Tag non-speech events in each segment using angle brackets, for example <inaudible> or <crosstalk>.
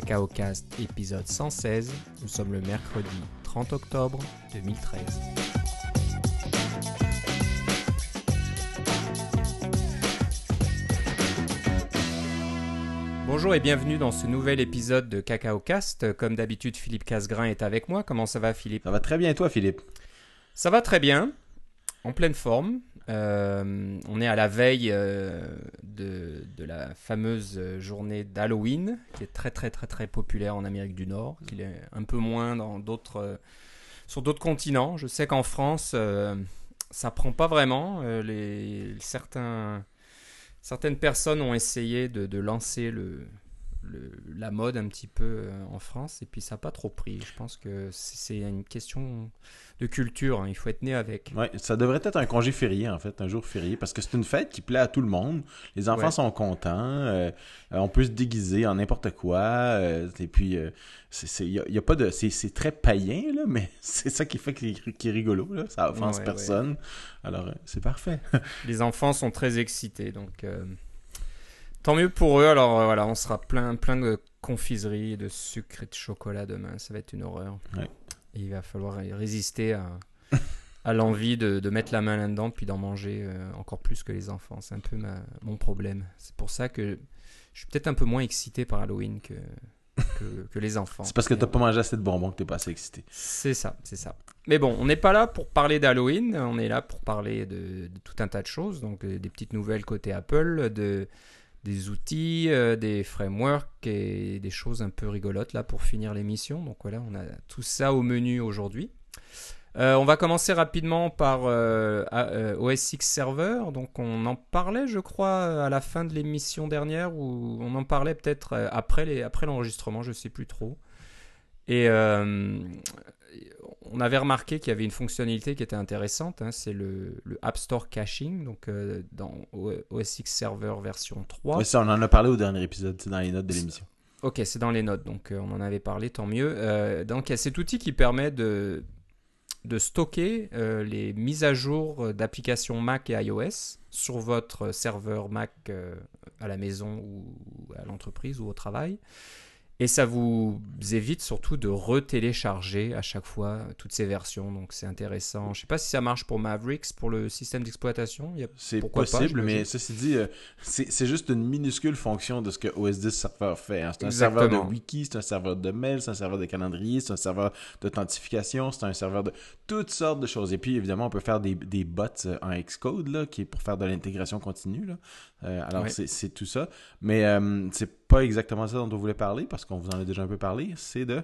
Cacao Cast épisode 116. Nous sommes le mercredi 30 octobre 2013. Bonjour et bienvenue dans ce nouvel épisode de Cacao Cast. Comme d'habitude, Philippe Casgrain est avec moi. Comment ça va, Philippe? Ça va très bien, et toi, Philippe? Ça va très bien, en pleine forme. Euh, on est à la veille euh, de, la fameuse journée d'Halloween, qui est très très très très populaire en Amérique du Nord, qu'il est un peu moins dans d'autres, euh, sur d'autres continents. Je sais qu'en France, euh, ça prend pas vraiment. Euh, certaines personnes ont essayé de lancer le, le- la mode un petit peu euh, en France, et puis ça n'a pas trop pris. Je pense que c'est une question de culture, hein. il faut être né avec. Ouais, ça devrait être un congé férié, en fait, un jour férié, parce que c'est une fête qui plaît à tout le monde. Les enfants Ouais. sont contents, euh, euh, on peut se déguiser en n'importe quoi, euh, et puis, euh, c'est- y a, y a pas de, c'est très païen, là, <laughs> mais c'est ça qui fait qu'il qui est rigolo, là. Ça offense Ouais, personne. Alors, c'est parfait. Les enfants sont très excités, donc tant mieux pour eux. Alors euh, voilà, on sera plein, plein de confiseries, de sucre et de chocolat demain. Ça va être une horreur. Ouais. Et il va falloir résister à, à l'envie de, de mettre la main là-dedans puis d'en manger euh, encore plus que les enfants. C'est un peu ma- mon problème. C'est pour ça que je suis peut-être un peu moins excité par Halloween que, que, <laughs> que les enfants. C'est parce que t'as pas mangé assez de bonbons que t'es pas assez excité. c'est ça, c'est ça. Mais bon, on n'est pas là pour parler d'Halloween, on est là pour parler de, de tout un tas de choses, donc euh, des petites nouvelles côté Apple, de, des outils, euh, des frameworks et des choses un peu rigolotes là pour finir l'émission. Donc voilà, on a tout ça au menu aujourd'hui. Euh, on va commencer rapidement par euh, A- euh, OS X Server. Donc on en parlait, je crois, à la fin de l'émission dernière, ou on en parlait peut-être après l'enregistrement, je sais plus trop. On avait remarqué qu'il y avait une fonctionnalité qui était intéressante, hein, c'est le, le App Store caching, donc euh, dans OS X Server version 3. Ouais, ça, on en a parlé au dernier épisode, c'est dans les notes de l'émission. Ok, c'est dans les notes, donc euh, on en avait parlé, tant mieux. Euh, donc il y a cet outil qui permet de, de stocker les mises à jour d'applications Mac et iOS sur votre serveur Mac à la maison ou à l'entreprise ou au travail. Et ça vous évite surtout de retélécharger à chaque fois toutes ces versions, donc c'est intéressant. Je sais pas si ça marche pour Mavericks, pour le système d'exploitation. C'est pas, possible, j'imagine. mais ceci dit, euh, c'est juste une minuscule fonction de ce que OS 10 serveur fait. hein. C'est un serveur de wiki, c'est un serveur de mail, c'est un serveur de calendrier, c'est un serveur d'authentification, c'est un serveur de toutes sortes de choses. Et puis, évidemment, on peut faire des, des bots euh, en Xcode, là, qui est pour faire de l'intégration continue. Là. Euh, alors, Ouais. c'est c'est tout ça. Mais euh, c'est pas exactement ça dont on voulait parler, parce qu'on vous en a déjà un peu parlé. C'est de...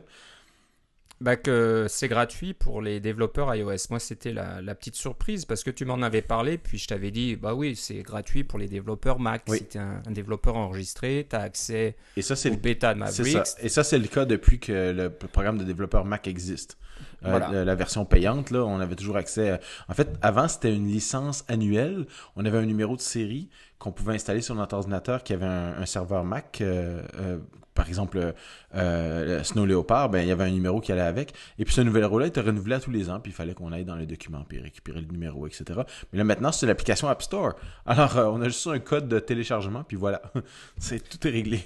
Bah que c'est gratuit pour les développeurs iOS. Moi, c'était la, la petite surprise parce que tu m'en avais parlé, puis je t'avais dit, bah oui, c'est gratuit pour les développeurs Mac. Oui. Si tu es un, un développeur enregistré, tu as accès Et ça, c'est au le bêta de Mavericks. ça. Et ça, c'est le cas depuis que le programme de développeur Mac existe. Euh, Voilà. la, la version payante, là, on avait toujours accès. à- En fait, avant, c'était une licence annuelle. On avait un numéro de série qu'on pouvait installer sur notre ordinateur qui avait un, un serveur Mac. euh, euh, par exemple, euh, le Snow Leopard, ben, il y avait un numéro qui allait avec. Et puis ce numéro-là était renouvelé à tous les ans, puis il fallait qu'on aille dans les documents, puis récupérer le numéro, etc. Mais là, maintenant, c'est l'application App Store. Alors, euh, on a juste un code de téléchargement, puis voilà. <laughs> c'est Tout est réglé.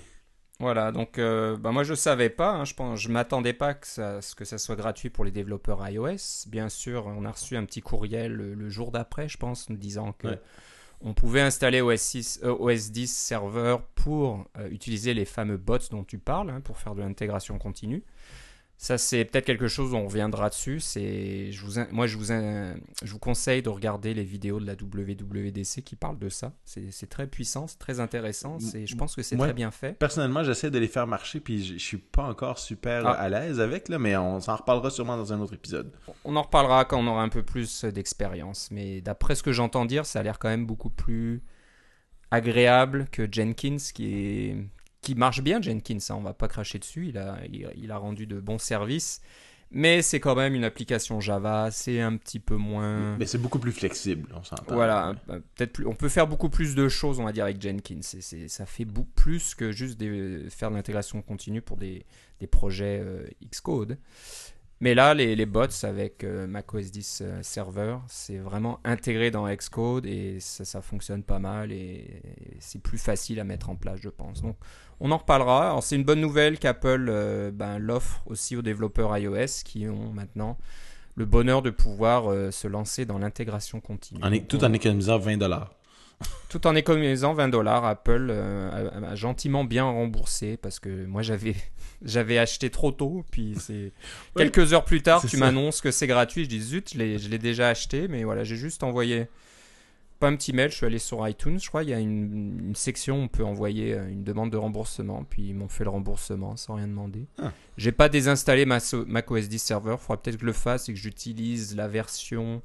Voilà, donc euh, bah moi je savais pas, hein, je pense, je m'attendais pas que ça, que ça soit gratuit pour les développeurs iOS. Bien sûr, on a reçu un petit courriel le, le jour d'après, je pense, nous disant que Ouais. On pouvait installer OS, 6, euh, 10 serveur pour euh, utiliser les fameux bots dont tu parles, hein, pour faire de l'intégration continue. Ça, c'est peut-être quelque chose dont on reviendra dessus. C'est, je vous, in- moi, je vous, in- je vous conseille de regarder les vidéos de la WWDC qui parlent de ça. C'est très puissant, c'est très intéressant. c'est- Je pense que c'est très bien fait. Personnellement, j'essaie de les faire marcher, puis je je suis pas encore super Ah. à l'aise avec, là, mais on s'en reparlera sûrement dans un autre épisode. On en reparlera quand on aura un peu plus d'expérience. Mais d'après ce que j'entends dire, ça a l'air quand même beaucoup plus agréable que Jenkins, qui, est... qui marche bien, Jenkins. hein, on va pas cracher dessus. Il a, il, il a rendu de bons services. Mais c'est quand même une application Java. C'est un petit peu moins. Mais c'est beaucoup plus flexible, on. Voilà, euh, peut-être plus. On peut faire beaucoup plus de choses, on va dire, avec Jenkins. C'est, c'est- ça fait beaucoup plus que juste des- faire de l'intégration continue pour des, des projets euh, Xcode. Mais là, les, les bots avec euh, macOS 10 euh, Server, c'est vraiment intégré dans Xcode et ça, ça fonctionne pas mal et, et c'est plus facile à mettre en place, je pense. Donc, on en reparlera. Alors, c'est une bonne nouvelle qu'Apple euh, ben, l'offre aussi aux développeurs iOS qui ont maintenant le bonheur de pouvoir euh, se lancer dans l'intégration continue. En tout en économisant 20 dollars. <laughs> Tout en économisant 20 dollars, Apple euh, a, a gentiment bien remboursé parce que moi j'avais j'avais acheté trop tôt. Puis c'est <laughs> quelques heures plus tard, tu m'annonces que c'est gratuit. Je dis zut, je l'ai déjà acheté, mais voilà, j'ai juste envoyé pas un petit mail. Je suis allé sur iTunes, je crois. Il y a une, une section où on peut envoyer euh, une demande de remboursement. Puis ils m'ont fait le remboursement sans rien demander. Ah. J'ai pas désinstallé ma so- macOS 10 Server. Faudra peut-être que je le fasse et que j'utilise la version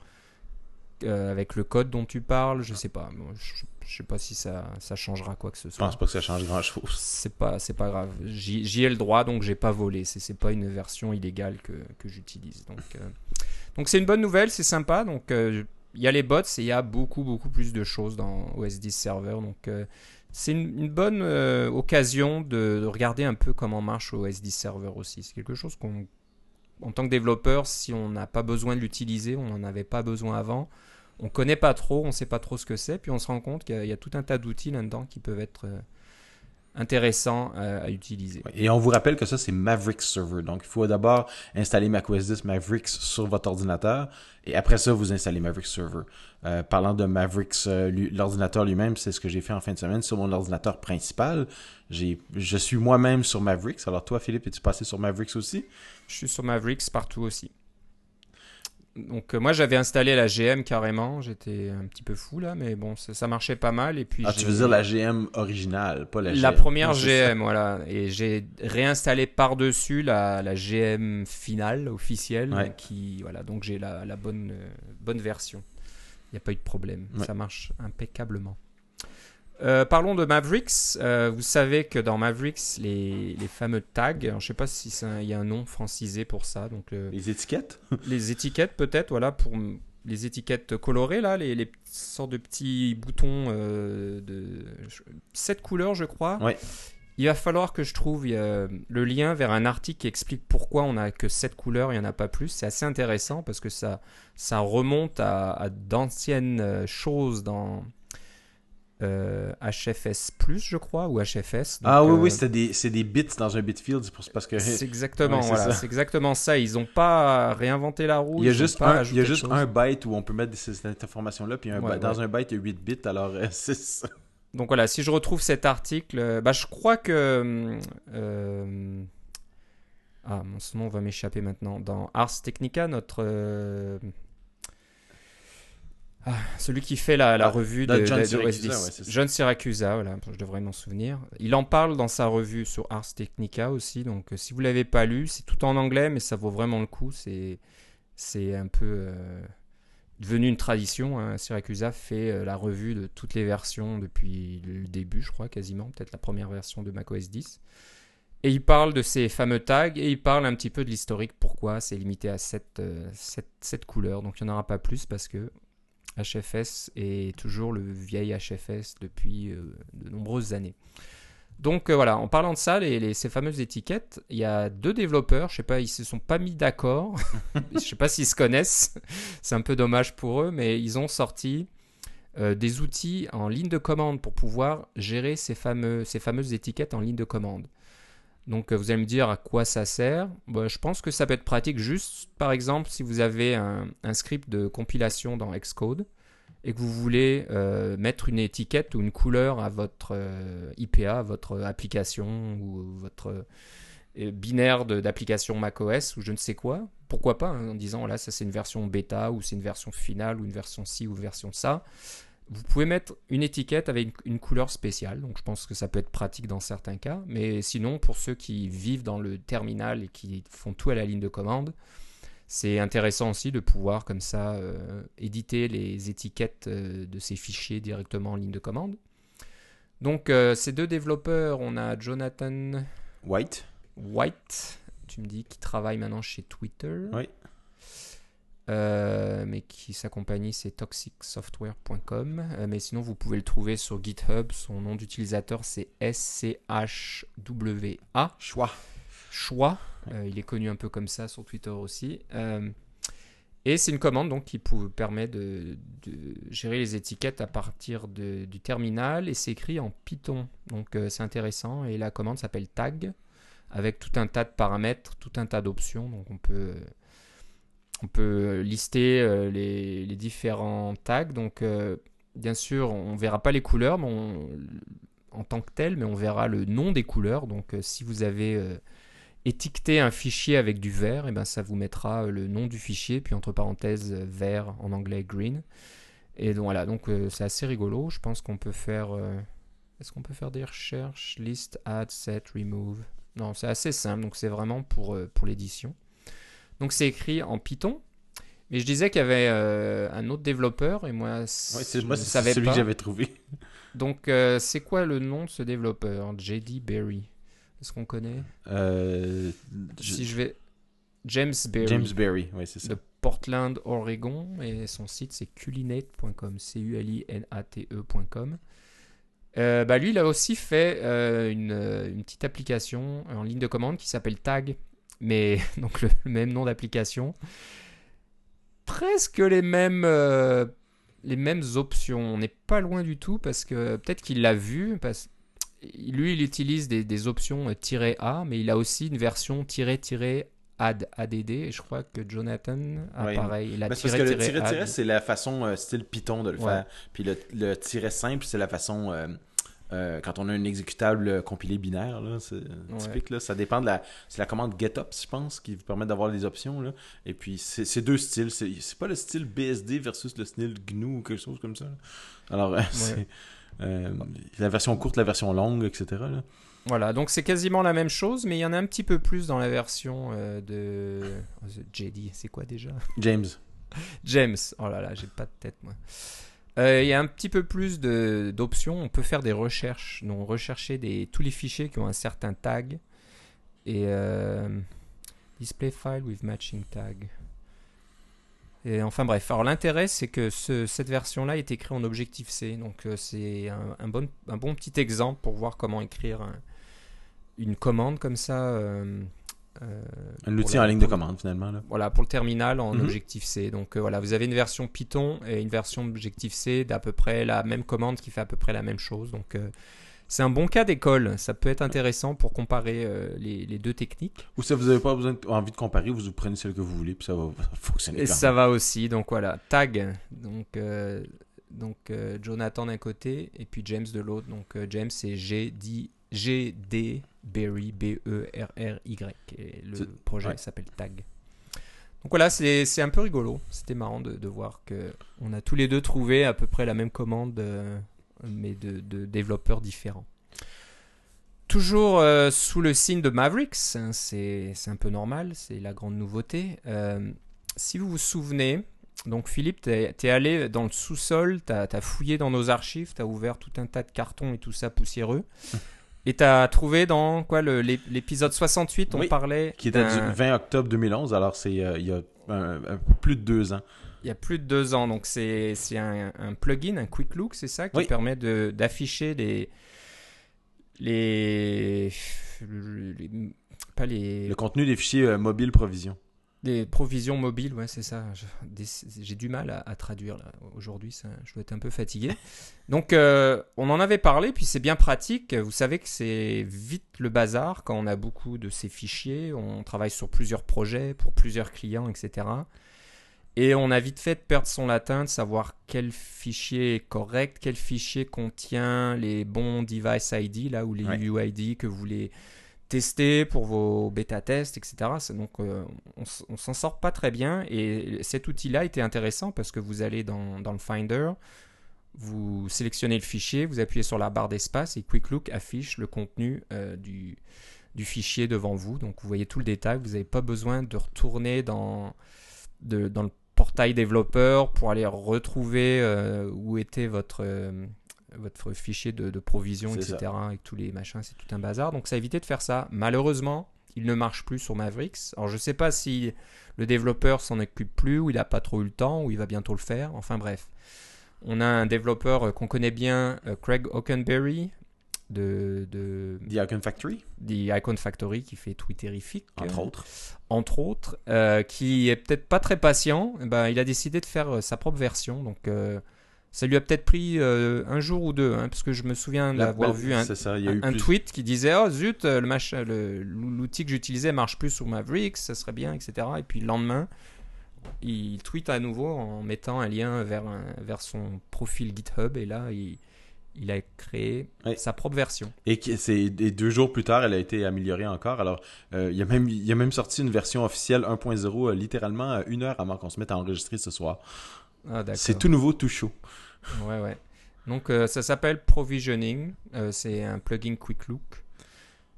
euh, avec le code dont tu parles. Je sais pas. Bon, je, je sais pas si ça, ça changera quoi que ce Je soit. pense pas que ça change grand-chose. C'est pas, c'est pas grave. J'y ai le droit, donc j'ai pas volé. C'est c'est pas une version illégale que, que j'utilise. Donc, euh, donc c'est une bonne nouvelle, c'est sympa. Donc euh, il y a les bots et il y a beaucoup beaucoup plus de choses dans OS 10 Server. Donc c'est une, une bonne occasion de, de regarder un peu comment marche OS 10 Server aussi. C'est quelque chose qu'on, en tant que développeur, si on n'a pas besoin de l'utiliser, on n'en avait pas besoin avant. On connaît pas trop, on sait pas trop ce que c'est, puis on se rend compte qu'il y, a- tout un tas d'outils là-dedans qui peuvent être euh, intéressants euh, à utiliser. Et on vous rappelle que ça, c'est Mavericks Server. Donc, il faut d'abord installer macOS 10 Mavericks sur votre ordinateur et après ça, vous installez Mavericks Server. Euh, parlant de Mavericks, euh, l'ordinateur lui-même, c'est ce que j'ai fait en fin de semaine sur mon ordinateur principal. Je suis moi-même sur Mavericks. Alors, toi, Philippe, es-tu passé sur Mavericks aussi? Je suis sur Mavericks partout aussi. Donc euh, moi j'avais installé la GM carrément, j'étais un petit peu fou là, mais bon ça, ça marchait pas mal et puis Ah, tu veux dire la GM originale, pas la GM. la première Non. GM voilà et j'ai réinstallé par dessus la, la GM finale officielle Ouais. qui voilà donc j'ai la, la bonne euh, bonne version. Il n'y a pas eu de problème, Ouais. ça marche impeccablement. Euh, parlons de Mavericks. Euh, vous savez que dans Mavericks, les, les fameux tags, alors, je sais pas si c'est un- il y a un nom francisé pour ça, donc le, Les étiquettes? <laughs> les étiquettes peut-être, voilà, pour les étiquettes colorées là, les, sortes de petits boutons euh, de sept couleurs, je crois. Ouais. Il va falloir que je trouve euh, le lien vers un article qui explique pourquoi on a que sept couleurs, il n'y en a pas plus. C'est assez intéressant parce que ça, ça remonte à, à d'anciennes euh, choses dans euh, HFS, je crois, ou HFS. ah Donc, oui, euh, oui, c'était des, c'est des bits dans un bitfield. C'est c'est parce que c'est <laughs> exactement, Ouais, c'est voilà, ça. c'est exactement ça. Ils n'ont pas réinventé la roue. il y a juste, un, il y a juste un byte où on peut mettre cette information-là. Puis un Ouais, byte- dans un byte, il y a 8 bits. Alors, euh, <laughs> c'est ça. Donc voilà, si je retrouve cet article, euh, bah, je crois que. euh, ah, mon son nom va m'échapper maintenant. Dans Ars Technica, notre. Ah, celui qui fait la, la Ah, revue de, John de- de Siracusa, OS10. ouais, c'est ça. John Siracusa, voilà, je devrais m'en souvenir. Il en parle dans sa revue sur Ars Technica aussi. Donc euh, si vous l'avez pas lu, c'est tout en anglais, mais ça vaut vraiment le coup. C'est c'est un peu euh, devenu une tradition. Hein. Fait euh, la revue de toutes les versions depuis le début, je crois, quasiment, peut-être la première version de macOS 10. Et il parle de ces fameux tags et il parle un petit peu de l'historique, pourquoi c'est limité à 7 couleurs. Donc il n'y en aura pas plus parce que HFS est toujours le vieil HFS depuis euh, de nombreuses années. Donc euh, voilà, en parlant de ça, les, les- ces fameuses étiquettes, il y a deux développeurs, je sais pas, ils se sont pas mis d'accord, <laughs> je sais pas s'ils se connaissent, c'est un peu dommage pour eux, mais ils ont sorti euh, des outils en ligne de commande pour pouvoir gérer ces, fameux, ces fameuses étiquettes en ligne de commande. Donc euh, vous allez me dire à quoi ça sert. Bah, je pense que ça peut être pratique juste, par exemple, si vous avez un, script de compilation dans Xcode et que vous voulez euh, mettre une étiquette ou une couleur à votre euh, IPA, votre application ou votre binaire d'application macOS ou je ne sais quoi. Pourquoi pas hein, en disant là ça c'est une version bêta ou c'est une version finale ou une version ci ou une version ça. Vous pouvez mettre une étiquette avec une, couleur spéciale, donc je pense que ça peut être pratique dans certains cas, mais sinon pour ceux qui vivent dans le terminal et qui font tout à la ligne de commande, c'est intéressant aussi de pouvoir comme ça euh, éditer les étiquettes euh, de ces fichiers directement en ligne de commande. Donc euh, ces deux développeurs, on a Jonathan White. White, tu me dis, qui travaille maintenant chez Twitter. Oui. Euh, mais qui sa compagnie c'est toxicsoftware.com. Euh, mais sinon vous pouvez le trouver sur GitHub. Son nom d'utilisateur c'est SCHWA. Choix. choix. Euh, il est connu un peu comme ça sur Twitter aussi. Et c'est une commande donc qui vous permet de, de, gérer les étiquettes à partir de, du terminal et c'est écrit en Python. Donc c'est intéressant et la commande s'appelle tag avec tout un tas de paramètres, tout un tas d'options. Donc on peut on peut lister euh, les, différents tags. Donc euh, bien sûr on verra pas les couleurs mais en tant que tel, mais on verra le nom des couleurs. Donc euh, si vous avez euh, étiqueté un fichier avec du vert, et ben ça vous mettra le nom du fichier, puis entre parenthèses vert en anglais green. Et donc voilà, donc euh, c'est assez rigolo. Je pense qu'on peut faire. Est-ce qu'on peut faire des recherches? List, add, set, remove Non, c'est assez simple, donc c'est vraiment pour l'édition. Donc c'est écrit en Python. Mais je disais qu'il y avait un autre développeur et moi, Ouais, c'est moi, c'est savais celui pas. que j'avais trouvé. Donc, euh, c'est quoi le nom de ce développeur JD Berry? Est-ce qu'on connaît? Euh, je- Si je vais. James Berry. James Berry, oui, c'est ça. de Portland, Oregon. Et son site, c'est culinate.com. C-U-L-I-N-A-T-E.com. Euh, bah lui, il a aussi fait euh, une, euh, une petite application en ligne de commande qui s'appelle Tag. Mais <laughs> donc le, le même nom d'application. Presque les mêmes, euh, les mêmes options. On n'est pas loin du tout parce que peut-être qu'il l'a vu. Parce... Lui, il utilise des, des options euh, "-a", mais il a aussi une version "-add", ADD. Et je crois que Jonathan a Ouais. pareil. Il a parce que le tiré, c'est la façon euh, style Python de le Ouais. faire. Puis le, le tiret simple, c'est la façon. euh, euh, quand on a un exécutable euh, compilé binaire, là, c'est typique. Là, ça dépend de la. C'est la commande getups, je pense, qui vous permet d'avoir les options. Là. Et puis, c'est deux styles. C'est pas le style BSD versus le style GNU ou quelque chose comme ça. là. Alors, <laughs> euh, c'est. euh, la version courte, la version longue, etc. là. Voilà, donc c'est quasiment la même chose, mais il y en a un petit peu plus dans la version euh, de oh, the JD. C'est quoi déjà? James. James. Oh là là, j'ai pas de tête moi. Euh, Il y a un petit peu plus d'options. On peut faire des recherches, donc rechercher tous les fichiers qui ont un certain tag et euh, display file with matching tag. Et enfin bref, alors l'intérêt c'est que ce- cette version-là est écrite en Objective-C, donc euh, c'est un, bon, petit exemple pour voir comment écrire un- une commande comme ça. euh, euh, Un pour outil la- en ligne de commande, finalement. Là. voilà, pour le terminal en Mhm. Objective-C. Donc euh, voilà, vous avez une version Python et une version Objective-C d'à peu près la même commande qui fait à peu près la même chose. Donc euh, c'est un bon cas d'école. Ça peut être intéressant pour comparer euh, les, les deux techniques. Ou si vous n'avez pas besoin de- envie de comparer, vous prenez celle que vous voulez, puis ça va fonctionner. Et quand ça va aussi. Donc voilà, tag. Donc, euh, donc euh, Jonathan d'un côté et puis James de l'autre. Donc James c'est G-D G-D Berry B-E-R-R-Y. Et le projet ouais. s'appelle Tag. Donc voilà, c'est un peu rigolo. C'était marrant de, de voir que on a tous les deux trouvé à peu près la même commande, euh, mais de, de développeurs différents. Toujours euh, sous le signe de Mavericks, hein, c'est un peu normal, c'est la grande nouveauté. Euh, si vous vous souvenez, donc Philippe, tu es, allé dans le sous-sol, tu as, fouillé dans nos archives, tu as ouvert tout un tas de cartons et tout ça poussiéreux. Et tu as trouvé dans quoi l'épisode 68, on Oui, parlait. Qui était du 20 octobre 2011, alors c'est euh, il y a un- un- plus de deux ans. Il y a plus de deux ans. Donc, c'est c'est un, un plugin, un Quick Look, c'est ça, qui Oui. permet de- d'afficher les, les, les- Pas les, Le contenu des fichiers euh, mobiles provision. Les provisions mobiles, ouais, c'est ça. Des- J'ai du mal à, à traduire. Aujourd'hui, je dois être un peu fatigué. Donc, euh, on en avait parlé, puis c'est bien pratique. Vous savez que c'est vite le bazar quand on a beaucoup de ces fichiers. On travaille sur plusieurs projets pour plusieurs clients, etc. Et on a vite fait de perdre son latin, de savoir quel fichier est correct, quel fichier contient les bons device ID, là, ou les Ouais. UUID que vous voulez tester pour vos bêta-tests, etc. Donc, euh, on, on s'en sort pas très bien. Et cet outil-là était intéressant parce que vous allez dans, dans le Finder, vous sélectionnez le fichier, vous appuyez sur la barre d'espace et Quick Look affiche le contenu euh, du, du fichier devant vous. Donc, vous voyez tout le détail. Vous n'avez pas besoin de retourner dans, de- dans le portail développeur pour aller retrouver euh, où était votre, votre fichier de, de provision, etc. Avec tous les machins, c'est tout un bazar. Donc ça a évité de faire ça. Malheureusement, il ne marche plus sur Mavericks. Alors je sais pas si le développeur s'en occupe plus, ou il n'a pas trop eu le temps, ou il va bientôt le faire. Enfin bref. On a un développeur euh, qu'on connaît bien, euh, Craig Hockenberry, de, de The Icon Factory, The Icon Factory qui fait Twitterific, entre euh, autres. entre autres, euh, qui est peut-être pas très patient. eh Ben, il a décidé de faire sa propre version. Donc, euh, ça lui a peut-être pris euh, un jour ou deux, hein, parce que je me souviens d'avoir vu un, c'est ça, il y a eu un plus- tweet qui disait oh zut euh, le machin le- l'outil que j'utilisais marche plus sur Mavericks ça serait bien etc et puis le lendemain il tweet à nouveau en mettant un lien vers un- vers son profil GitHub et là il il a créé Ouais. sa propre version Et, deux jours plus tard, elle a été améliorée encore. Alors, euh, il, y a même, il y a même sorti une version officielle 1.0 euh, littéralement à une heure avant qu'on se mette à enregistrer ce soir. Ah C'est tout nouveau, tout chaud. ouais ouais. Donc euh, ça s'appelle provisioning. Euh, c'est un plugin quick look.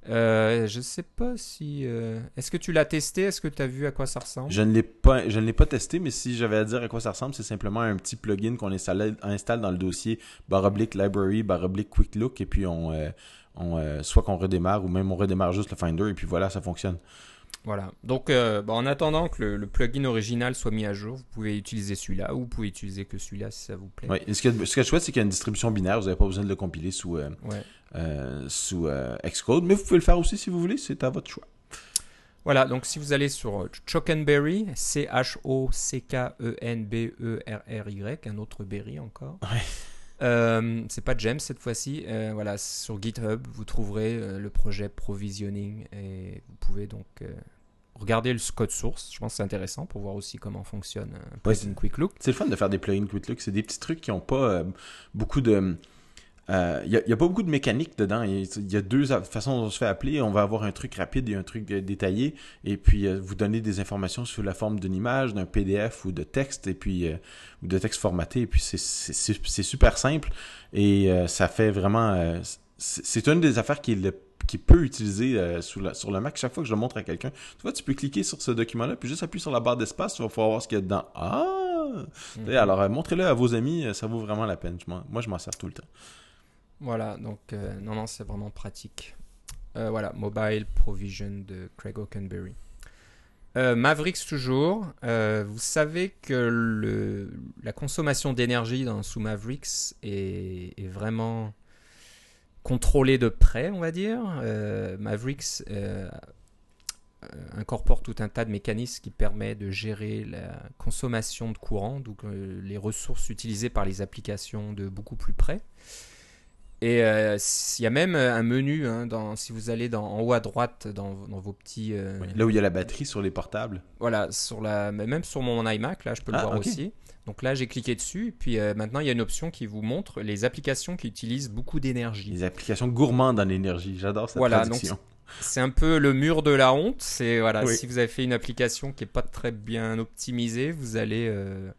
Euh, je sais pas si euh, est-ce que tu l'as testé? Est-ce que tu as vu à quoi ça ressemble? Je ne l'ai pas, je ne l'ai pas testé, mais si j'avais à dire à quoi ça ressemble, c'est simplement un petit plugin qu'on installe, installe dans le dossier baroblique library, baroblique quick look, et puis on, on euh, soit qu'on redémarre ou même on redémarre juste le Finder, et puis voilà, ça fonctionne. Voilà. Donc, euh, bah, en attendant que le, le plugin original soit mis à jour, vous pouvez utiliser celui-là ou vous pouvez utiliser que celui-là si ça vous plaît. Ouais. Et ce, que, ce que je souhaite, c'est qu'il y a une distribution binaire, vous n'avez pas besoin de le compiler sous, euh, Ouais. euh, sous Xcode, mais vous pouvez le faire aussi si vous voulez, c'est à votre choix. Voilà. Donc, si vous allez sur Chokenberry, C-H-O-C-K-E-N-B-E-R-R-Y, un autre berry encore. Ouais. Euh, c'est pas James cette fois-ci. Euh, voilà, sur GitHub, vous trouverez euh, le projet Provisioning et vous pouvez donc regarder le code source. Je pense que c'est intéressant pour voir aussi comment fonctionne un plugin Quick Look. C'est le fun de faire des plugins Quick Look. C'est des petits trucs qui n'ont pas beaucoup de. Euh, Il n'y a, pas beaucoup de mécanique dedans. Il y, a- il y a deux façons dont on se fait appeler. On va avoir un truc rapide et un truc euh, détaillé. Et puis, euh, vous donner des informations sous la forme d'une image, d'un PDF ou de texte, et puis euh, ou de texte formaté. Et puis, c'est- super simple. Et euh, ça fait vraiment. euh, c'est une des affaires qui est le qui peut utiliser euh, sous la- sur le Mac. Chaque fois que je le montre à quelqu'un, tu vois, tu peux cliquer sur ce document-là, puis juste appuyer sur la barre d'espace, tu vas pouvoir voir ce qu'il y a dedans. Ah! Mhm. Et Alors, euh, montrez-le à vos amis, euh, ça vaut vraiment la peine. Je moi, je m'en sers tout le temps. Voilà, donc euh, non, non, c'est vraiment pratique. Euh, voilà, Mobile Provision de Craig Oakenberry. Euh, Mavericks toujours. Vous savez que la consommation d'énergie dans sous Mavericks est, est vraiment contrôlée de près, on va dire. Mavericks incorpore tout un tas de mécanismes qui permettent de gérer la consommation de courant, donc les ressources utilisées par les applications de beaucoup plus près. Et euh, il y a même un menu, hein, dans, si vous allez dans, en haut à droite dans, dans vos petits... euh, Oui. Là où il y a la batterie sur les portables. voilà, sur la, même sur mon iMac, là, je peux le Ah, voir aussi. Donc là, j'ai cliqué dessus, et puis euh, maintenant, il y a une option qui vous montre les applications qui utilisent beaucoup d'énergie. Les applications gourmandes en énergie. J'adore cette Voilà, traduction. C'est un peu le mur de la honte. C'est voilà, Oui. si vous avez fait une application qui est pas très bien optimisée, vous allez euh,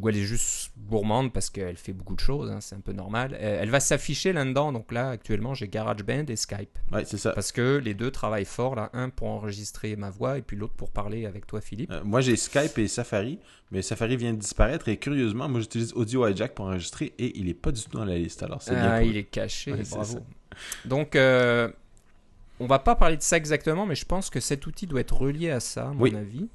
ou elle est juste gourmande parce qu'elle fait beaucoup de choses, hein, c'est un peu normal. Elle, elle va s'afficher là-dedans. Donc là, actuellement, j'ai GarageBand et Skype Ouais, c'est ça. parce que les deux travaillent fort. Là, un pour enregistrer ma voix et puis l'autre pour parler avec toi, Philippe. Euh, moi, j'ai Skype et Safari, mais Safari vient de disparaître et curieusement, moi, j'utilise Audio Hijack pour enregistrer et il est pas du tout dans la liste. Alors, c'est bien. Ah, il est caché, Ouais, bravo. Donc, euh, on va pas parler de ça exactement, mais je pense que cet outil doit être relié à ça, à mon Oui. avis.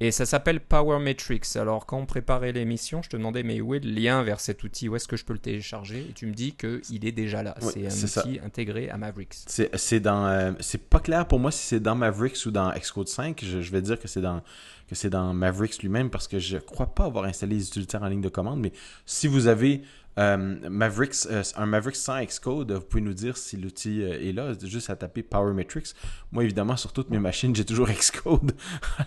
Et ça s'appelle Power Metrics. Alors, quand on préparait l'émission, je te demandais, mais où est le lien vers cet outil? Où est-ce que je peux le télécharger? Et tu me dis qu'il est déjà là. Oui, c'est un ça. outil intégré à Mavericks. C'est c'est dans euh, c'est pas clair pour moi si c'est dans Mavericks ou dans Xcode 5. Je, je vais dire que c'est dans que c'est dans Mavericks lui-même parce que je crois pas avoir installé les utilitaires en ligne de commande. Mais si vous avez euh, Mavericks, euh, un Mavericks sans Xcode, vous pouvez nous dire si l'outil euh, est là. Juste à taper Power Metrics. Moi, évidemment, sur toutes mes machines, j'ai toujours <laughs> Xcode.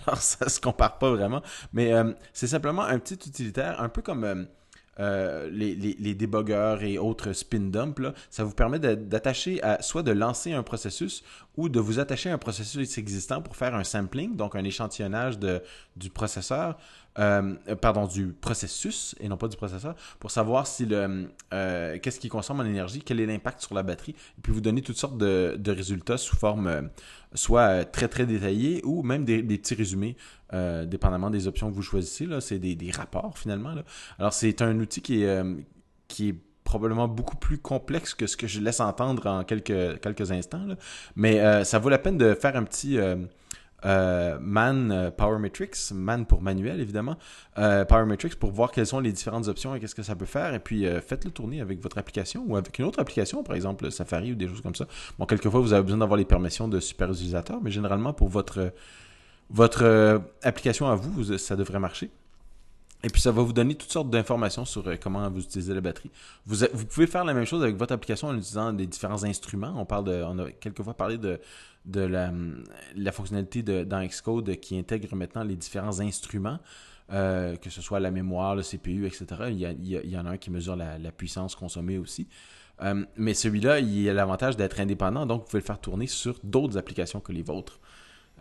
Alors, ça se compare pas vraiment. Mais c'est simplement un petit utilitaire, un peu comme euh, les, les, débogueurs et autres spin dump, là, ça vous permet d'attacher à soit de lancer un processus ou de vous attacher à un processus existant pour faire un sampling, donc un échantillonnage de, du processeur, euh, pardon, du processus et non pas du processeur, pour savoir si le euh, qu'est-ce qui consomme en énergie, quel est l'impact sur la batterie, et puis vous donner toutes sortes de, résultats sous forme soit euh, très très détaillés ou même des, petits résumés, euh, dépendamment des options que vous choisissez. C'est des, rapports finalement. Alors c'est un outil qui est euh, qui est probablement beaucoup plus complexe que ce que je laisse entendre en quelques, instants. Mais ça vaut la peine de faire un petit, euh, Man euh, Power Matrix, Man pour manuel évidemment, euh, Power Matrix pour voir quelles sont les différentes options et qu'est-ce que ça peut faire. Et puis faites-le tourner avec votre application ou avec une autre application, par exemple Safari ou des choses comme ça. Bon, quelquefois vous avez besoin d'avoir les permissions de super utilisateurs, mais généralement pour votre, votre application à vous, ça devrait marcher. Et puis ça va vous donner toutes sortes d'informations sur comment vous utilisez la batterie. Vous, pouvez faire la même chose avec votre application en utilisant des différents instruments. On parle on a quelquefois parlé de de la, fonctionnalité de, dans Xcode qui intègre maintenant les différents instruments, euh, que ce soit la mémoire, le CPU, etc. Il y, en a un qui mesure la, puissance consommée aussi. Euh, mais celui-là, il a l'avantage d'être indépendant, donc vous pouvez le faire tourner sur d'autres applications que les vôtres.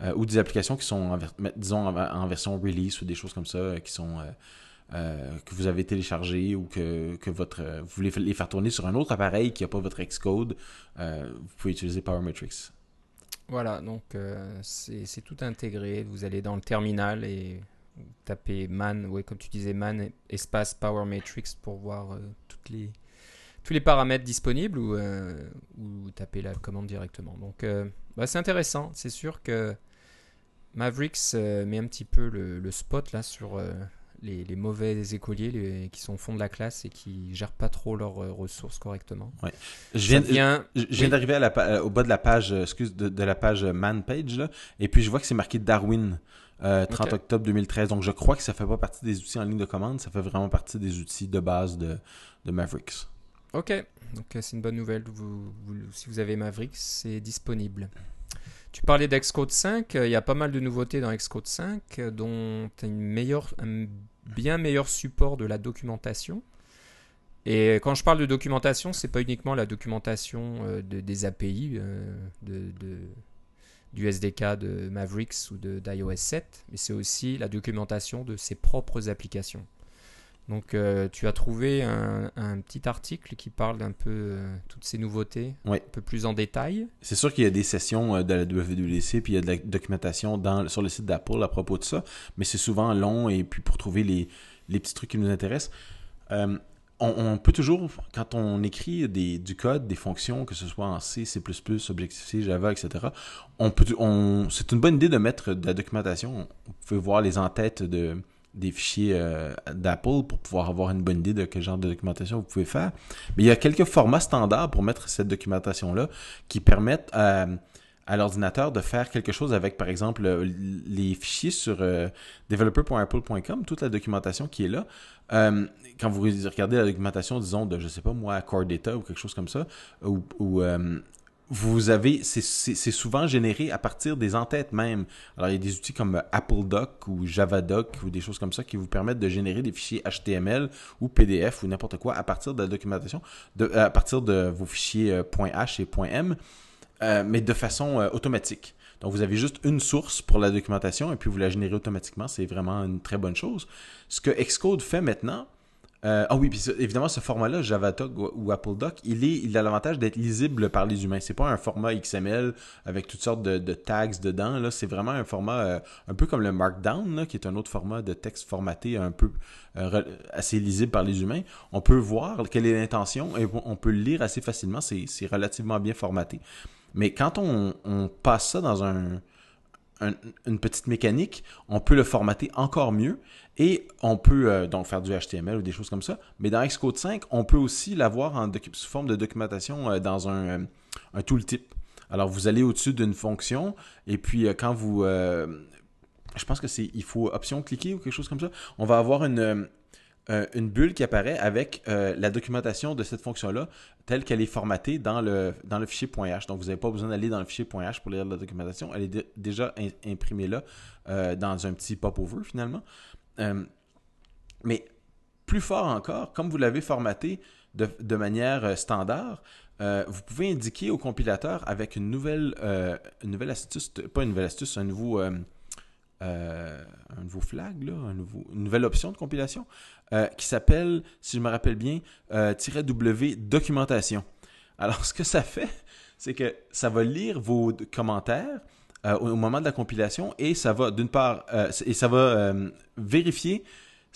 Euh, ou des applications qui sont, en, disons, en, version release ou des choses comme ça, qui sont... que vous avez téléchargées ou que, que votre, vous voulez les faire tourner sur un autre appareil qui n'a pas votre Xcode, vous pouvez utiliser PowerMetrics. Voilà, donc euh, c'est tout intégré. Vous allez dans le terminal et vous tapez man, ouais, comme tu disais, man espace Power Matrix pour voir euh, toutes les, tous les paramètres disponibles ou, euh, ou taper la commande directement. Donc bah, c'est intéressant. C'est sûr que Mavericks met un petit peu le, le spot là sur les, mauvais écoliers qui sont au fond de la classe et qui gèrent pas trop leurs euh, ressources correctement. Je viens, je, viens d'arriver euh, au bas de la page, euh, excuse, de, la page man page là, et puis je vois que c'est marqué Darwin. 30 octobre 2013. Donc, je crois que ça fait pas partie des outils en ligne de commande, ça fait vraiment partie des outils de base de, de Mavericks. Ok, donc c'est une bonne nouvelle. Vous, si vous avez Mavericks, c'est disponible. Tu parlais d'Xcode 5, il y a pas mal de nouveautés dans Xcode 5, dont une meilleure, un bien meilleur support de la documentation. Et quand je parle de documentation, c'est pas uniquement la documentation euh, de, des API euh, du SDK de Mavericks ou d'iOS 7, mais c'est aussi la documentation de ses propres applications. Donc euh, tu as trouvé un, petit article qui parle un peu euh, toutes ces nouveautés, un peu plus en détail. C'est sûr qu'il y a des sessions euh, de la WWDC, puis il y a de la documentation dans, sur le site d'Apple à propos de ça, mais c'est souvent long, et puis pour trouver les, les petits trucs qui nous intéressent. on, peut toujours, quand on écrit des, du code, des fonctions, que ce soit en C, C++, Objective-C, Java, etc., on peut, on, c'est une bonne idée de mettre de la documentation. On peut voir les entêtes de des fichiers euh, d'Apple pour pouvoir avoir une bonne idée de quel genre de documentation vous pouvez faire. Mais il y a quelques formats standards pour mettre cette documentation-là qui permettent à, l'ordinateur de faire quelque chose avec, par exemple, les fichiers sur euh, developer.apple.com, toute la documentation qui est là. Euh, quand vous regardez la documentation, disons, de, je sais pas moi, Core Data ou quelque chose comme ça, ou, ou vous avez, c'est souvent généré à partir des entêtes même. Alors, il y a des outils comme Apple Doc ou Javadoc ou des choses comme ça qui vous permettent de générer des fichiers HTML ou PDF ou n'importe quoi à partir de la documentation, de, à partir de vos fichiers euh, .h et .m, euh, mais de façon euh, automatique. Donc, vous avez juste une source pour la documentation et puis vous la générez automatiquement. C'est vraiment une très bonne chose. Ce que Xcode fait maintenant, euh, ah oui, puis évidemment, ce format-là, JavaDoc ou, Apple Doc, il, a l'avantage d'être lisible par les humains. C'est pas un format XML avec toutes sortes de, tags dedans. Là, c'est vraiment un format euh, un peu comme le Markdown, qui est un autre format de texte formaté un peu euh, assez lisible par les humains. On peut voir quelle est l'intention et on peut le lire assez facilement. C'est relativement bien formaté. Mais quand on passe ça dans un, une petite mécanique, on peut le formater encore mieux et on peut euh, donc faire du HTML ou des choses comme ça. Mais dans Xcode 5, on peut aussi l'avoir sous forme de documentation euh, dans un, un, tooltip. Alors vous allez au-dessus d'une fonction et puis euh, quand vous... je pense que c'est... Il faut option cliquer ou quelque chose comme ça. On va avoir une euh, une bulle qui apparaît avec euh, la documentation de cette fonction-là telle qu'elle est formatée dans le, dans le fichier .h. Donc, vous n'avez pas besoin d'aller dans le fichier .h pour lire la documentation. Elle est déjà imprimée là euh, dans un petit popover finalement. mais plus fort encore, comme vous l'avez formaté de, manière standard, vous pouvez indiquer au compilateur avec une nouvelle, astuce, pas une nouvelle astuce, un nouveau un nouveau flag, une nouvelle option de compilation euh, qui s'appelle, si je me rappelle bien, euh, "-w documentation". Alors, <laughs> ce que ça fait, c'est que ça va lire vos commentaires au moment de la compilation et ça va, d'une part, et ça va vérifier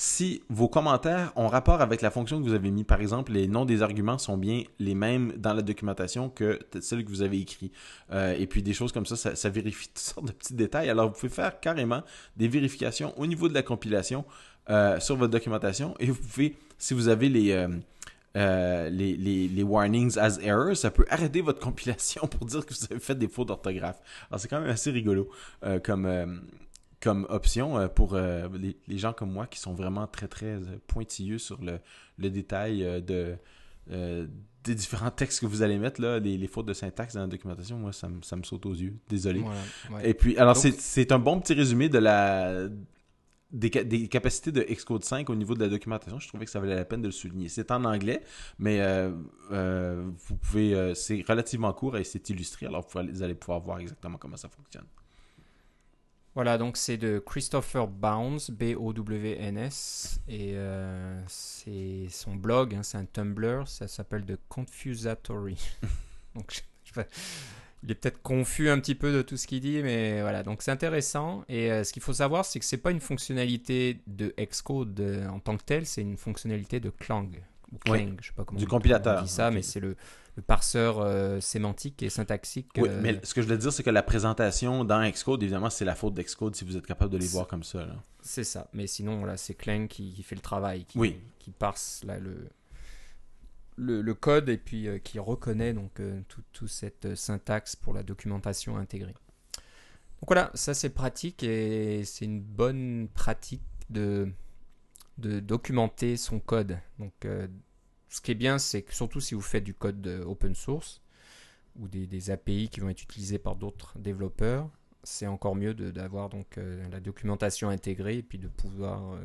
si vos commentaires ont rapport avec la fonction que vous avez mis, par exemple, les noms des arguments sont bien les mêmes dans la documentation que celle que vous avez écrit. Euh, et puis des choses comme ça, ça, vérifie toutes sortes de petits détails. Alors vous pouvez faire carrément des vérifications au niveau de la compilation euh, sur votre documentation et vous pouvez, si vous avez les... Euh, warnings as errors, ça peut arrêter votre compilation <laughs> pour dire que vous avez fait des fautes d'orthographe. Alors c'est quand même assez rigolo comme, comme option pour les, les, gens comme moi qui sont vraiment très très pointilleux sur le, le détail de, des différents textes que vous allez mettre, là, les, les, fautes de syntaxe dans la documentation, moi ça, ça me saute aux yeux. Désolé. Et puis, alors c'est un bon petit résumé de la des, capacités de Xcode 5 au niveau de la documentation, je trouvais que ça valait la peine de le souligner. C'est en anglais, mais euh, euh, vous pouvez, euh, c'est relativement court et c'est illustré, alors vous, allez pouvoir voir exactement comment ça fonctionne. Voilà, donc c'est de Christopher Bounds, B-O-W-N-S, et c'est son blog, hein, c'est un Tumblr, ça s'appelle The Confusatory. <laughs> donc je, il est peut-être confus un petit peu de tout ce qu'il dit, mais voilà. Donc c'est intéressant. Et euh, ce qu'il faut savoir, c'est que c'est pas une fonctionnalité de Xcode euh, en tant que telle, c'est une fonctionnalité de Clang. Clang, je sais pas comment du compilateur. On dit ça, mais c'est le, parseur euh, sémantique et syntaxique. Oui, mais ce que je voulais dire, c'est que la présentation dans Xcode, évidemment, c'est la faute d'Xcode si vous êtes capable de les voir comme ça. C'est ça. Mais sinon, voilà, c'est Clang qui, fait le travail, qui, oui. qui parse là, le, le, code et puis euh, qui reconnaît donc euh, toute cette euh, syntaxe pour la documentation intégrée. Donc voilà, ça c'est pratique et c'est une bonne pratique de, de documenter son code. Donc ce qui est bien, c'est que surtout si vous faites du code open source ou des, API qui vont être utilisés par d'autres développeurs, c'est encore mieux d'avoir donc la documentation intégrée et puis de pouvoir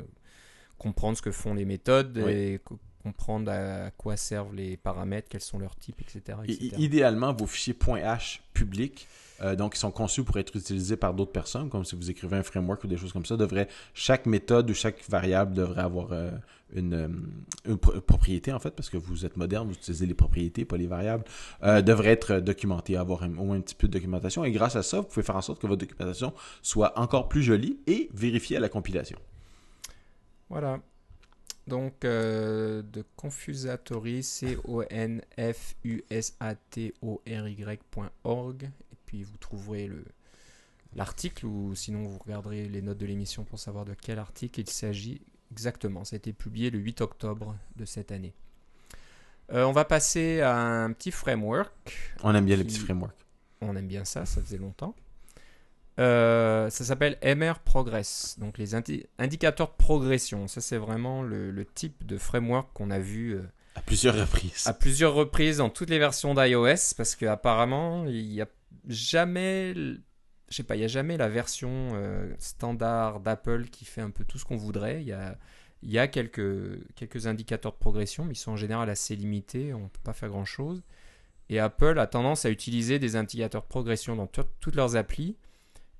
comprendre ce que font les méthodes et comprendre à quoi servent les paramètres, quels sont leurs types, etc. idéalement, vos fichiers .h publics, euh, donc ils sont conçus pour être utilisés par d'autres personnes, comme si vous écrivez un framework ou des choses comme ça, devrait, chaque méthode ou chaque variable devrait avoir euh, une, une, propriété, en fait, parce que vous êtes moderne, vous utilisez les propriétés, pas les variables, euh, devrait être documenté, avoir au moins un petit peu de documentation. Et grâce à ça, vous pouvez faire en sorte que votre documentation soit encore plus jolie et vérifiée à la compilation. Voilà. Donc, euh, de Confusatory, C-O-N-F-U-S-A-T-O-R-Y.org. Puis, vous trouverez l'article ou sinon vous regarderez les notes de l'émission pour savoir de quel article il s'agit exactement. Ça a été publié le 8 octobre de cette année. Euh, on va passer à un petit framework. On aime bien les petits frameworks. On aime bien ça, ça faisait longtemps. Euh, ça s'appelle MR Progress, donc les indicateurs de progression. Ça, c'est vraiment le, type de framework qu'on a vu euh, à plusieurs reprises. À plusieurs reprises dans toutes les versions d'iOS, parce qu'apparemment, il n'y a jamais, je sais pas, il y a jamais la version euh, standard d'Apple qui fait un peu tout ce qu'on voudrait. Il y a, y a quelques, quelques indicateurs de progression, mais ils sont en général assez limités. On ne peut pas faire grand chose. Et Apple a tendance à utiliser des indicateurs de progression dans toutes leurs applis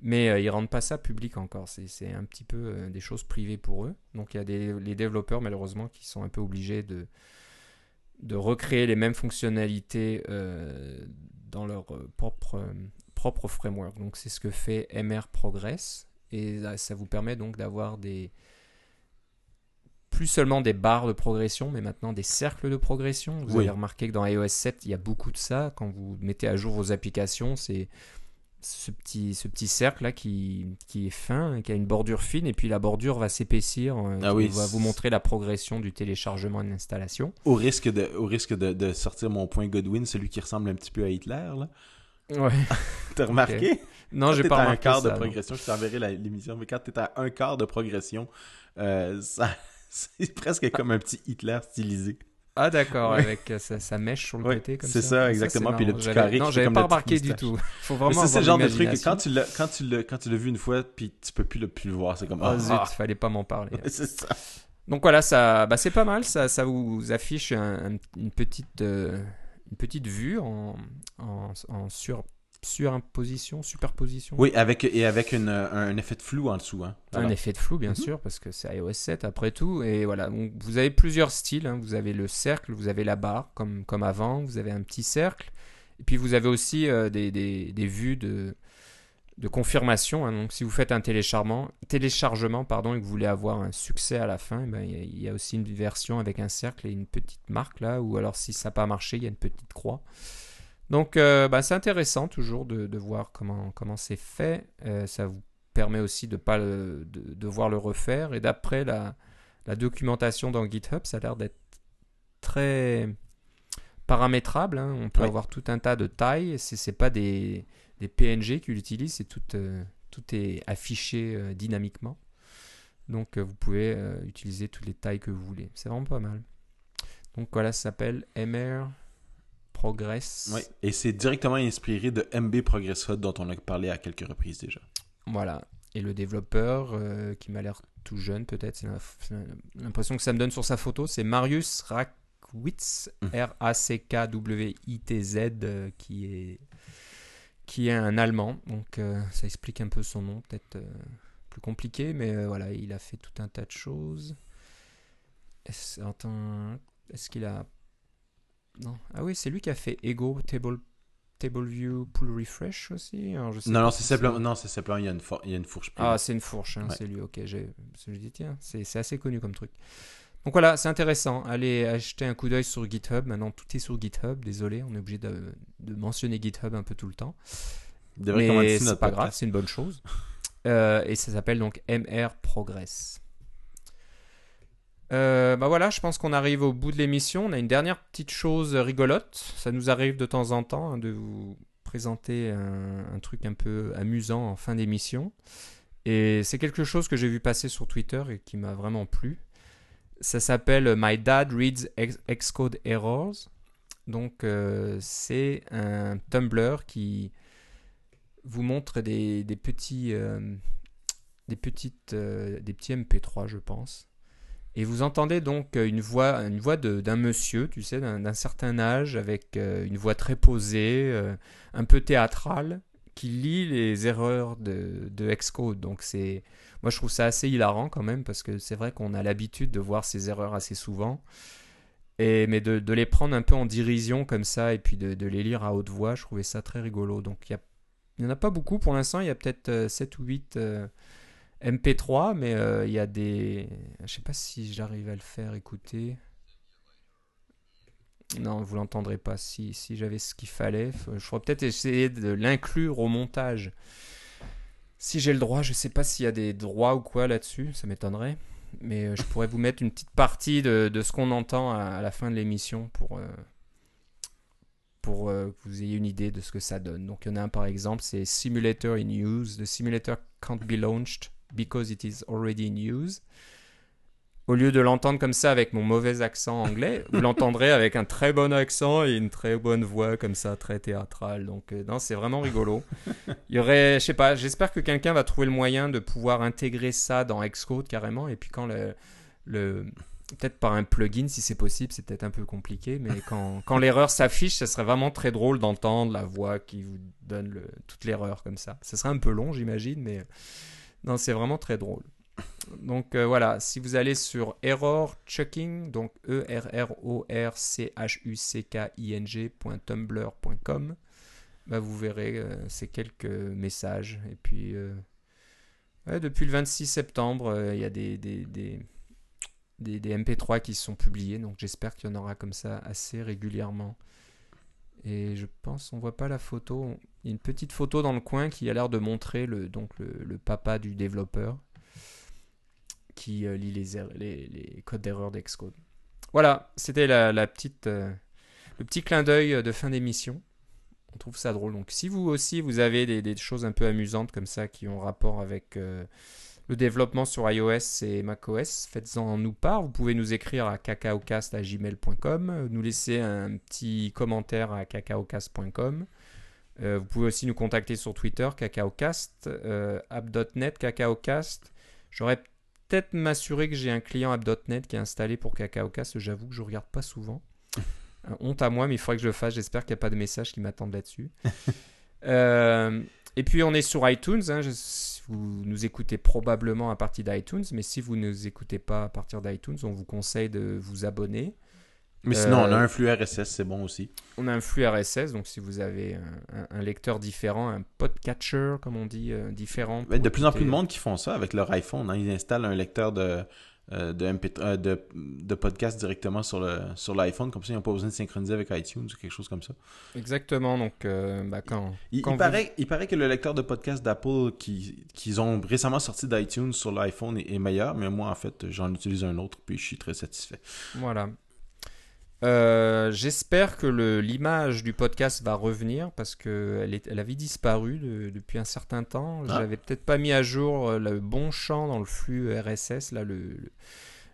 mais euh, ils rendent pas ça public encore. C'est un petit peu euh, des choses privées pour eux. Donc il y a des, les développeurs malheureusement qui sont un peu obligés de, de recréer les mêmes fonctionnalités dans leur propre, propre framework. Donc c'est ce que fait MR Progress. Et ça vous permet donc d'avoir des plus seulement des barres de progression, mais maintenant des cercles de progression. Vous avez remarqué que dans iOS 7, il y a beaucoup de ça. Quand vous mettez à jour vos applications, c'est ce petit, ce petit cercle là qui, qui est fin, qui a une bordure fine, et puis la bordure va s'épaissir. Euh, ah va vous montrer la progression du téléchargement et de l'installation. Au risque, de, au risque de, de, sortir mon point Godwin, celui qui ressemble un petit peu à Hitler. Là. Ouais. <laughs> T'as remarqué? Non, j'ai pas remarqué. un quart de progression, je t'enverrai l'émission, mais quand t'es à un quart de progression, euh, ça, <laughs> c'est presque comme un petit Hitler stylisé. Ah d'accord, avec euh, sa, mèche sur le côté comme ça. C'est ça, exactement. puis le petit carré. Non, j'avais pas remarqué du tout. Faut vraiment. C'est le genre de truc que quand tu l'as, quand tu l'as, quand tu l'as vu une fois, puis tu peux plus le plus le voir, c'est comme oh, zut, ah. fallait pas m'en parler. c'est ça. Donc voilà, ça, bah, c'est pas mal. Ça, ça vous affiche une petite, euh, une petite vue en, en, en sur surimposition, superposition. Oui, avec, et avec une, un effet de flou en dessous. Hein. Un effet de flou, bien mhm. sûr, parce que c'est iOS 7 après tout. Et voilà, donc vous avez plusieurs styles. Hein. Vous avez le cercle, vous avez la barre, comme, comme avant, vous avez un petit cercle. Et puis vous avez aussi euh, des, des, des, vues de, de confirmation. hein. Donc, si vous faites un téléchargement, téléchargement pardon, et que vous voulez avoir un succès à la fin, eh ben, il y y, a aussi une version avec un cercle et une petite marque là. Ou alors, si ça n'a pas marché, il y a une petite croix. Donc, euh, bah, c'est intéressant toujours de, de voir comment comment c'est fait. Euh, ça vous permet aussi de pas le- de, de voir le refaire. Et d'après la, la documentation dans GitHub, ça a l'air d'être très paramétrable. hein. On peut Ouais. avoir tout un tas de tailles. C'est c'est pas des, des PNG qu'il utilise, c'est tout, euh, tout est affiché dynamiquement. Donc vous pouvez utiliser toutes les tailles que vous voulez. C'est vraiment pas mal. Donc voilà, ça s'appelle MR Progress. Ouais. Et c'est directement inspiré de MB Progress Hub dont on a parlé à quelques reprises déjà. Voilà. Et le développeur, euh, qui m'a l'air tout jeune, peut-être, c'est l'impression que ça me donne sur sa photo, c'est Marius Rakwitz, Mhm. R-A-C-K-W-I-T-Z, euh, qui est qui est un Allemand. Donc euh, ça explique un peu son nom, peut-être euh, plus compliqué, mais euh, voilà, il a fait tout un tas de choses. Est-ce, attends, est-ce qu'il a non Ah oui, c'est lui qui a fait Ego Table Table View Pull Refresh aussi. Alors, je sais Non, non, c'est simplement, non, c'est simplement, il y a une, for- il y a une fourche. plus ah, c'est une fourche, hein, Ouais. c'est lui, ok. J'ai je dis, tiens, c'est c'est assez connu comme truc. Donc voilà, c'est intéressant. Allez acheter un coup d'œil sur GitHub. Maintenant, tout est sur GitHub. Désolé, on est obligé de, de mentionner GitHub un peu tout le temps. Mais c'est pas grave, c'est une bonne chose. <laughs> Euh, et ça s'appelle donc MR Progress. Euh, bah voilà, je pense qu'on arrive au bout de l'émission. On a une dernière petite chose rigolote. Ça nous arrive de temps en temps hein, de vous présenter un, un truc un peu amusant en fin d'émission. Et c'est quelque chose que j'ai vu passer sur Twitter et qui m'a vraiment plu. Ça s'appelle My Dad Reads Xcode Errors. Donc euh, c'est un Tumblr qui vous montre des, des petits euh, des petites euh, des petits MP3 je pense et vous entendez donc euh, une voix une voix d'un monsieur tu sais d'un certain âge avec euh, une voix très posée euh, un peu théâtrale qui lit les erreurs de, de donc c'est moi je trouve ça assez hilarant quand même parce que c'est vrai qu'on a l'habitude de voir ces erreurs assez souvent. Et, mais de, de les prendre un peu en dérision comme ça et puis de, de les lire à haute voix, je trouvais ça très rigolo. Donc il n'y en a pas beaucoup pour l'instant, il y a peut-être euh, 7 ou 8 euh, MP3, mais euh, il y a des... Je sais pas si j'arrive à le faire écouter. Non, vous l'entendrez pas. Si, j'avais ce qu'il fallait, je pourrais peut-être essayer de l'inclure au montage. Si j'ai le droit, je sais pas s'il y a des droits ou quoi là-dessus, ça m'étonnerait. Mais euh, je pourrais vous mettre une petite partie de, ce qu'on entend à, la fin de l'émission pour, pour euh, que vous ayez une idée de ce que ça donne. Donc il y en a un par exemple, c'est Simulator in use. The simulator can't be launched because it is already in use. Au lieu de l'entendre comme ça avec mon mauvais accent anglais, <laughs> vous l'entendrez avec un très bon accent et une très bonne voix comme ça, très théâtrale. Donc euh, non, c'est vraiment rigolo. Il y aurait, je sais pas, j'espère que quelqu'un va trouver le moyen de pouvoir intégrer ça dans Xcode carrément. Et puis quand le, le peut-être par un plugin si c'est possible, c'est peut-être un peu compliqué, mais quand, quand l'erreur s'affiche, ça serait vraiment très drôle d'entendre la voix qui vous donne le, toute l'erreur comme ça. Ça serait un peu long, j'imagine, mais non, c'est vraiment très drôle. Donc euh, voilà, si vous allez sur Error Checking, donc e r r o r c h u c k i n g.tumblr.com, bah, vous verrez euh, ces quelques messages. Et puis, euh, depuis le 26 septembre, il y a des MP3 qui sont publiés, donc j'espère qu'il y en aura comme ça assez régulièrement. Et je pense, on voit pas la photo. Une petite photo dans le coin qui a l'air de montrer le, donc le, papa du développeur qui euh, lit les, er- les, codes d'erreur d'Excode. Voilà, c'était la, euh, le petit clin d'œil de fin d'émission. On trouve ça drôle. Donc si vous aussi vous avez des, choses un peu amusantes comme ça qui ont rapport avec euh, le développement sur iOS et macOS, faites-en nous part. Vous pouvez nous écrire à cacaocast.gmail.com, nous laisser un petit commentaire à cacaocast.com. Euh, vous pouvez aussi nous contacter sur Twitter, cacaocast, euh, app.net, cacaocast. J'aurais peut-être m'assurer que j'ai un client app.net qui est installé pour cacaocast. J'avoue que je regarde pas souvent. <laughs> Euh, honte à moi, mais il faudrait que je le fasse. J'espère qu'il n'y a pas de messages qui m'attendent là-dessus. <laughs> Euh, et puis on est sur iTunes. hein. Je- vous nous écoutez probablement à partir d'iTunes, mais si vous ne nous écoutez pas à partir d'iTunes, on vous conseille de vous abonner Mais sinon, on a Euh, un flux RSS, c'est bon aussi. On a un flux RSS, donc si vous avez un, lecteur différent, un podcatcher, comme on dit, euh, différent. Pour de plus en plus de écouter- monde qui font ça avec leur iPhone. hein. Ils installent un lecteur de, euh, de, MP, euh, de, de podcast directement sur le sur l'iPhone. Comme ça, ils n'ont pas besoin de synchroniser avec iTunes ou quelque chose comme ça. Exactement, donc euh, bah, quand, Il, quand il vous- paraît, il paraît que le lecteur de podcast d'Apple qui- qu'ils ont récemment sorti d'iTunes sur l'iPhone est, est meilleur, mais moi, en fait, j'en utilise un autre, puis je suis très satisfait. Voilà. Euh, J'espère que l'image du podcast va revenir parce qu'elle elle avait disparu de- depuis un certain temps. Ah. J'avais peut-être pas mis à jour euh, le bon champ dans le flux RSS, là, le, le-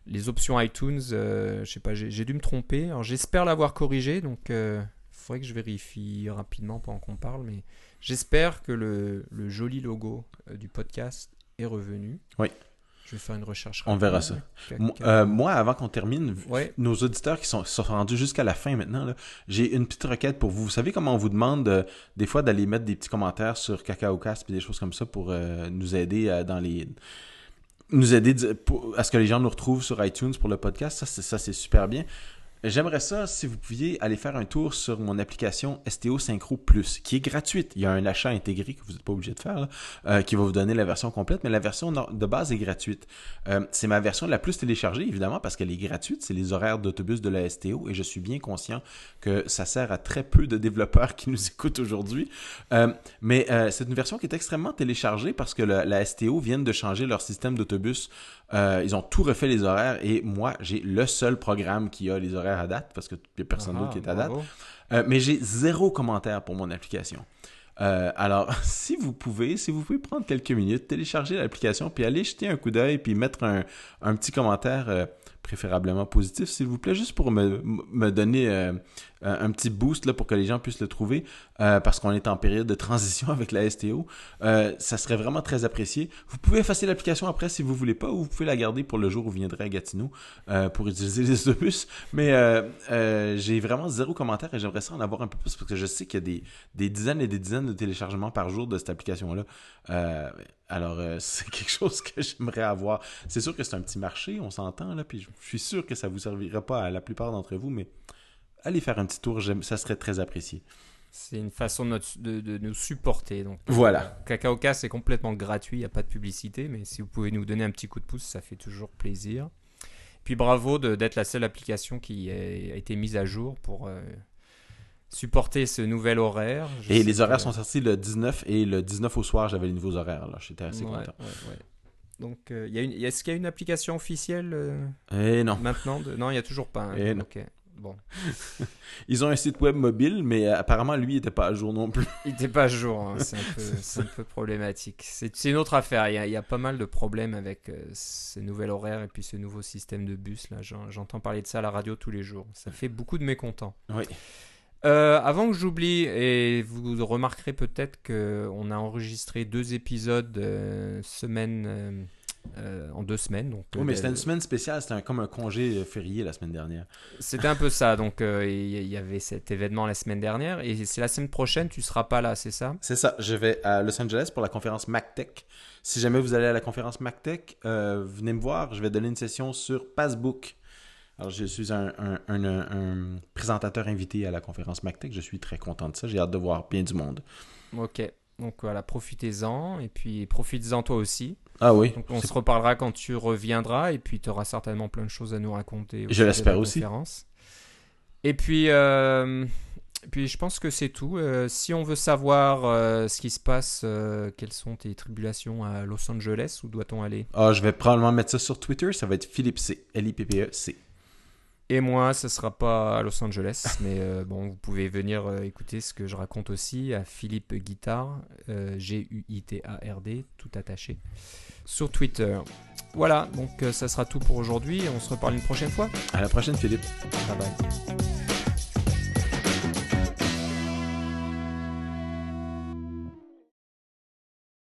les options iTunes. euh, je sais pas, j'ai dû me tromper. J'espère l'avoir corrigé, donc il faudrait que je vérifie rapidement pendant qu'on parle. Mais j'espère que le, le joli logo euh, du podcast est revenu. Oui. Je vais faire une recherche. On verra ça. Euh, moi, avant qu'on termine, Ouais. nos auditeurs qui sont, sont rendus jusqu'à la fin maintenant, j'ai une petite requête pour vous. Vous savez comment on vous demande euh, des fois d'aller mettre des petits commentaires sur CacaoCast et des choses comme ça pour euh, nous aider dans les nous aider pour- à ce que les gens nous retrouvent sur iTunes pour le podcast. Ça, c'est ça, c'est super bien. J'aimerais ça si vous pouviez aller faire un tour sur mon application STO Synchro Plus, qui est gratuite. Il y a un achat intégré que vous n'êtes pas obligé de faire, là, euh, qui va vous donner la version complète, mais la version de base est gratuite. Euh, c'est ma version la plus téléchargée, évidemment, parce qu'elle est gratuite. C'est les horaires d'autobus de la STO et je suis bien conscient que ça sert à très peu de développeurs qui nous écoutent aujourd'hui. Euh, mais euh, c'est une version qui est extrêmement téléchargée parce que la STO vient de changer leur système d'autobus. Euh, ils ont tout refait les horaires et moi, j'ai le seul programme qui a les horaires à date parce que n'y a personne d'autre Ah, qui est à date. bravo. Euh, mais j'ai zéro commentaire pour mon application. Euh, alors, <laughs> si vous pouvez, si vous pouvez prendre quelques minutes, télécharger l'application, puis aller jeter un coup d'œil, puis mettre un, un petit commentaire, euh, préférablement positif, s'il vous plaît, juste pour me, me donner euh, un petit boost là, pour que les gens puissent le trouver, euh, parce qu'on est en période de transition <laughs> avec la STO. Euh, ça serait vraiment très apprécié. Vous pouvez effacer l'application après si vous voulez pas, ou vous pouvez la garder pour le jour où vous viendrez à Gatineau euh, pour utiliser <laughs> les autobus. Mais j'ai vraiment zéro commentaire et j'aimerais ça en avoir un peu plus parce que je sais qu'il y a des, dizaines et des dizaines de téléchargements par jour de cette application-là. Alors, <laughs> c'est quelque chose que j'aimerais avoir. C'est sûr que c'est un petit marché, on s'entend, là, puis je suis sûr que ça vous servira pas à la plupart d'entre vous, mais allez faire un petit tour, ça serait très apprécié. C'est une façon de, notre- de- de nous supporter. Donc, Voilà. Cacao c'est complètement gratuit, il n'y a pas de publicité, mais si vous pouvez nous donner un petit coup de pouce, ça fait toujours plaisir. Puis bravo d'être la seule application qui a, été mise à jour pour euh, supporter ce nouvel horaire. Je Et les horaires que- sont sortis le 19 et le 19 au soir, j'avais les nouveaux horaires, là, j'étais assez Ouais, content. ouais, ouais. Donc, euh, il y a une- est-ce qu'il y a une application officielle euh, Et non. maintenant de... Non, il n'y a toujours pas. hein. Eh non. Bon. <laughs> Ils ont un site web mobile, mais euh, apparemment, lui, il était pas à jour non plus. Il n'était pas à jour, hein, <laughs> c'est un, peu- c'est un peu problématique. C'est une autre affaire, il y, a, il y a pas mal de problèmes avec euh, ce nouvel horaire et puis ce nouveau système de bus. là. J'entends parler de ça à la radio tous les jours. Ça fait beaucoup de mécontents. Oui. Euh, avant que j'oublie, et vous remarquerez peut-être qu'on a enregistré deux épisodes euh, semaine, euh, en deux semaines. Donc, Oui, mais euh, c'était une semaine spéciale, c'était comme un congé férié la semaine dernière. C'était un peu ça. Donc, euh, il y avait cet événement la semaine dernière. Et c'est la semaine prochaine, tu seras pas là, c'est ça? C'est ça, je vais à Los Angeles pour la conférence MacTech. Si jamais vous allez à la conférence MacTech, euh, venez me voir, je vais donner une session sur Passbook. Alors, je suis un, un- un- un- un présentateur invité à la conférence MacTech, je suis très content de ça, j'ai hâte de voir bien du monde. Ok. Donc voilà, profitez-en. Et puis profites-en toi aussi. Ah oui, Donc on se reparlera quand tu reviendras. Et puis tu auras certainement plein de choses à nous raconter. Je l'espère aussi. conférence. Et puis, euh, puis je pense que c'est tout. Euh, si on veut savoir euh, ce qui se passe, quelles sont tes tribulations à Los Angeles, où doit-on aller? Ah, je vais probablement mettre ça sur Twitter, ça va être Philippe C, L-I-P-P-E-C. Et moi, ce sera pas à Los Angeles, <laughs> mais euh, bon, vous pouvez venir euh, écouter ce que je raconte aussi à Philippe Guitard, euh, G-U-I-T-A-R-D, tout attaché, sur Twitter. Voilà, donc ça sera tout pour aujourd'hui. On se reparle une prochaine fois. À la prochaine, Philippe. Bye bye.